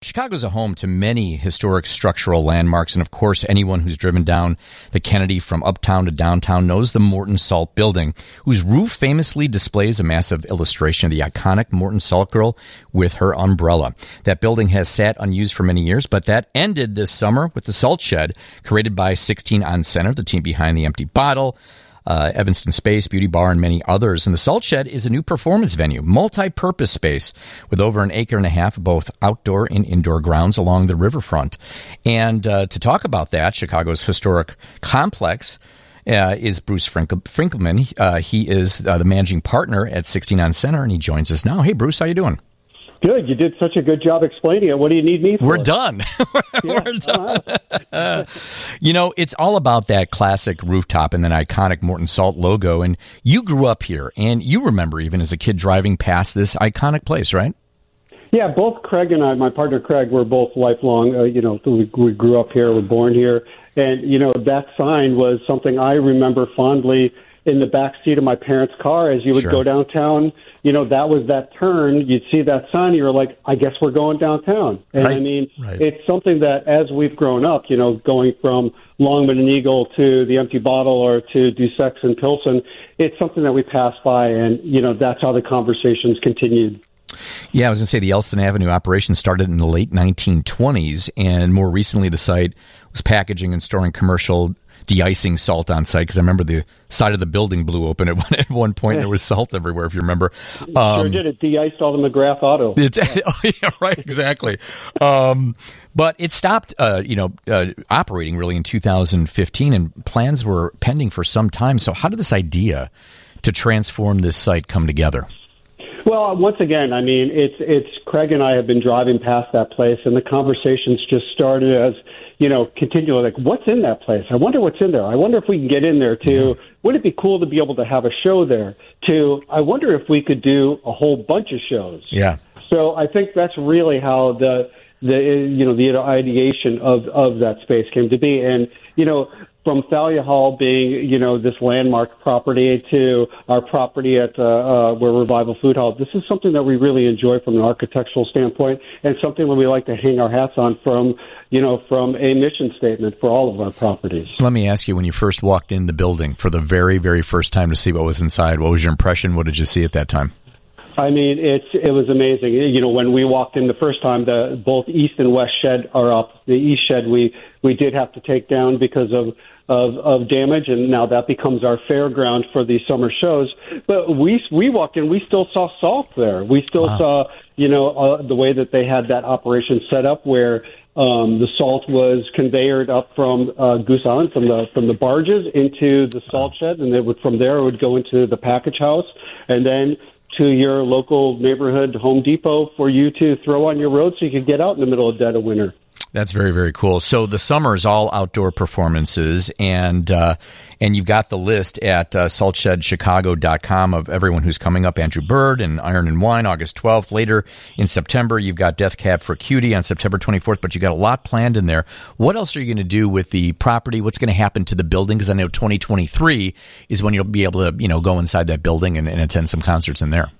Chicago's a home to many historic structural landmarks, and of course, anyone who's driven down the Kennedy from uptown to downtown knows the Morton Salt Building, whose roof famously displays a massive illustration of the iconic Morton Salt Girl with her umbrella. That building has sat unused for many years, but that ended this summer with the Salt Shed, created by 16 on Center, the team behind the Empty Bottle uh, Evanston Space, Beauty Bar, and many others. And the Salt Shed is a new performance venue, multi purpose space with over an acre and a half of both outdoor and indoor grounds along the riverfront. And uh, to talk about that, Chicago's historic complex. Uh, is Bruce Finkelman. Uh, he is uh, the managing partner at 16 on Center, and he joins us now. Hey, Bruce, how you doing? Good. You did such a good job explaining it. What do you need me for? We're done. We're done. you know, it's all about that classic rooftop and that iconic Morton Salt logo. And you grew up here, and you remember even as a kid driving past this iconic place, right? Yeah, both Craig and I, my partner Craig, were both lifelong. Uh, you know, we, we grew up here, we're born here, and you know that sign was something I remember fondly in the back seat of my parents' car as you would Sure. go downtown. You know, that was that turn. You'd see that sign. You were like, I guess we're going downtown. And I mean, Right. it's something that as we've grown up, you know, going from Longman and Eagle to the Empty Bottle or to Dusek's and Pilsen, it's something that we pass by, and you know, that's how the conversations continued. Yeah, I was going to say the Elston Avenue operation started in the late 1920s, and more recently, the site was packaging and storing commercial de-icing salt on site. Because I remember the side of the building blew open at one, at one point, there was salt everywhere. If you remember, sure did. It de-iced all the McGrath Auto. It's oh, yeah, right, exactly. Um, but it stopped, uh, you know, uh, operating really in 2015, and plans were pending for some time. So, how did this idea to transform this site come together? Well, once again, I mean, it's it's Craig and I have been driving past that place, and the conversations just started as you know, continually like, what's in that place? I wonder what's in there. I wonder if we can get in there. To would it be cool to be able to have a show there? To I wonder if we could do a whole bunch of shows. Yeah. So I think that's really how the the you know the ideation of of that space came to be, and you know from Thalia Hall being you know this landmark property to our property at uh, uh, where Revival Food Hall. This is something that we really enjoy from an architectural standpoint, and something that we like to hang our hats on from you know from a mission statement for all of our properties. Let me ask you: When you first walked in the building for the very, very first time to see what was inside, what was your impression? What did you see at that time? I mean, it's it was amazing. You know, when we walked in the first time, the both east and west shed are up. The east shed we we did have to take down because of of, of damage, and now that becomes our fairground for the summer shows. But we we walked in, we still saw salt there. We still saw you know uh, the way that they had that operation set up where. Um, the salt was conveyed up from uh, Goose Island from the from the barges into the salt shed, and it would from there it would go into the package house, and then to your local neighborhood Home Depot for you to throw on your road so you could get out in the middle of dead of winter. That's very, very cool. So the summer is all outdoor performances, and uh, and you've got the list at uh, saltshedchicago.com of everyone who's coming up. Andrew Bird and Iron and Wine, August 12th. Later in September, you've got Death Cab for Cutie on September 24th, but you got a lot planned in there. What else are you going to do with the property? What's going to happen to the building? Because I know 2023 is when you'll be able to, you know, go inside that building and, and attend some concerts in there.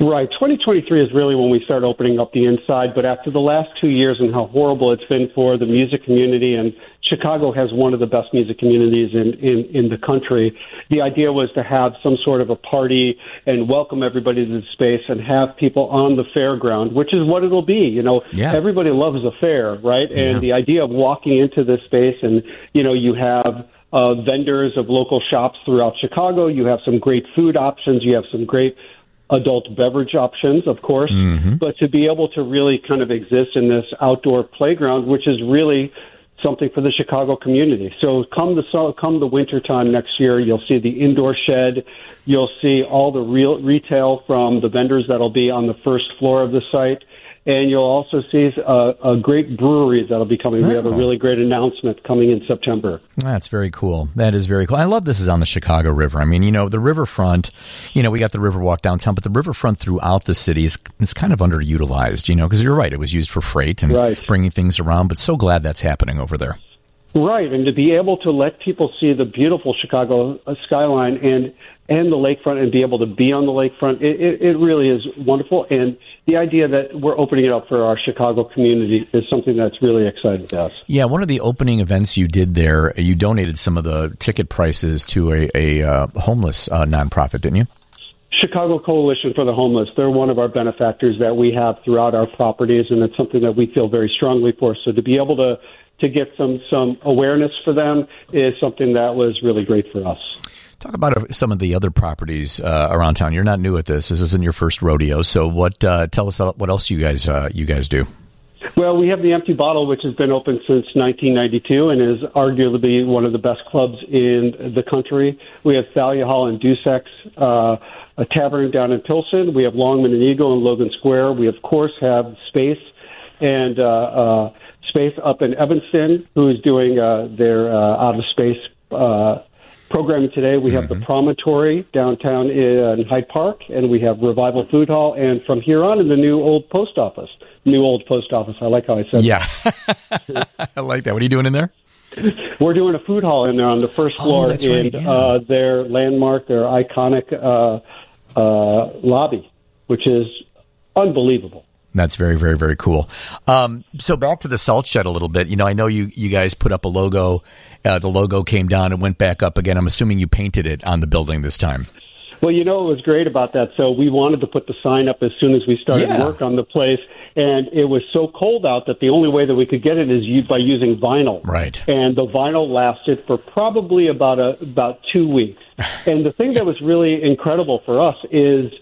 Right. 2023 is really when we start opening up the inside, but after the last two years and how horrible it's been for the music community, and Chicago has one of the best music communities in, in, in the country, the idea was to have some sort of a party and welcome everybody to the space and have people on the fairground, which is what it'll be. You know, Yeah. everybody loves a fair, right? And Yeah. the idea of walking into this space and, you know, you have uh, vendors of local shops throughout Chicago. You have some great food options. You have some great adult beverage options, of course. Mm-hmm. But to be able to really kind of exist in this outdoor playground, which is really something for the Chicago community. So come the come the winter time next year, you'll see the indoor shed. You'll see all the real retail from the vendors that'll be on the first floor of the site. And you'll also see uh, a great breweries that'll be coming. Oh. We have a really great announcement coming in September. That's very cool. That is very cool. I love this is on the Chicago River. I mean, you know, the riverfront. You know, we got the Riverwalk downtown, but the riverfront throughout the city is, is kind of underutilized. You know, because you're right, it was used for freight and right. bringing things around. But so glad that's happening over there. Right, and to be able to let people see the beautiful Chicago uh, skyline and and the lakefront and be able to be on the lakefront, it, it, it really is wonderful. And the idea that we're opening it up for our Chicago community is something that's really exciting to us. Yeah, one of the opening events you did there, you donated some of the ticket prices to a, a uh, homeless uh, nonprofit, didn't you? Chicago Coalition for the Homeless. They're one of our benefactors that we have throughout our properties, and it's something that we feel very strongly for. So to be able to to get some some awareness for them is something that was really great for us. Talk about uh, some of the other properties uh, around town. You're not new at this. This isn't your first rodeo. So, what? Uh, tell us what else you guys uh, you guys do. Well, we have the Empty Bottle, which has been open since 1992 and is arguably one of the best clubs in the country. We have Thalia Hall and Dusek's, uh, a tavern down in Pilsen. We have Longman and Eagle in Logan Square. We, of course, have Space and uh, uh, Space up in Evanston, who is doing uh, their uh, out of space uh, programming today. We have mm-hmm. the Promontory downtown in Hyde Park, and we have Revival Food Hall, and from here on in the new old post office. New old post office. I like how I said. That. Yeah, I like that. What are you doing in there? We're doing a food hall in there on the first oh, floor oh, in right, yeah. uh, their landmark, their iconic uh, uh, lobby, which is unbelievable. That's very, very, very cool. Um, so back to the salt shed a little bit. You know, I know you you guys put up a logo. Uh, the logo came down and went back up again. I'm assuming you painted it on the building this time. Well, you know, it was great about that. So we wanted to put the sign up as soon as we started yeah. work on the place, and it was so cold out that the only way that we could get it is by using vinyl. Right. And the vinyl lasted for probably about a about two weeks. and the thing that was really incredible for us is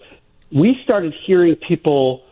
we started hearing people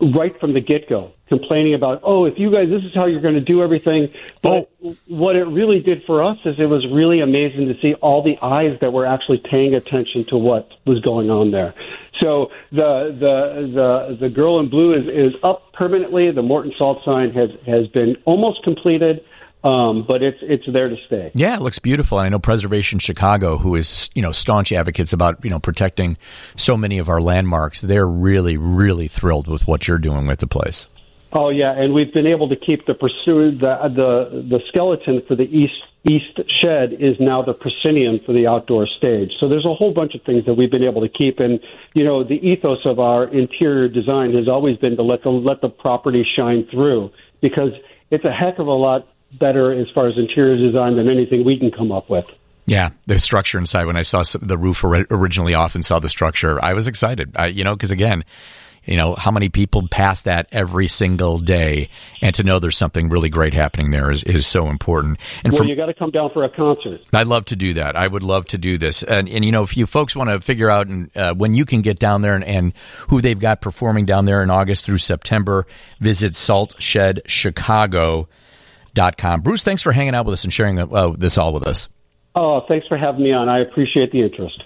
right from the get go, complaining about, oh, if you guys, this is how you're going to do everything. But oh. what it really did for us is it was really amazing to see all the eyes that were actually paying attention to what was going on there. So the the the the girl in blue is is up permanently. The Morton Salt sign has has been almost completed. Um, but it's it's there to stay. Yeah, it looks beautiful. And I know Preservation Chicago, who is you know staunch advocates about you know protecting so many of our landmarks, they're really really thrilled with what you're doing with the place. Oh yeah, and we've been able to keep the pursue the the the skeleton for the east east shed is now the proscenium for the outdoor stage. So there's a whole bunch of things that we've been able to keep, and you know the ethos of our interior design has always been to let the let the property shine through because it's a heck of a lot better as far as interior design than anything we can come up with. Yeah, the structure inside. When I saw the roof originally off and saw the structure, I was excited. I, you know, because again, you know how many people pass that every single day, and to know there's something really great happening there is, is so important. And well, from, you got to come down for a concert. I'd love to do that. I would love to do this. And, and you know, if you folks want to figure out and, uh, when you can get down there and, and who they've got performing down there in August through September, visit Salt Shed Chicago Bruce, thanks for hanging out with us and sharing uh, this all with us. Oh, thanks for having me on. I appreciate the interest.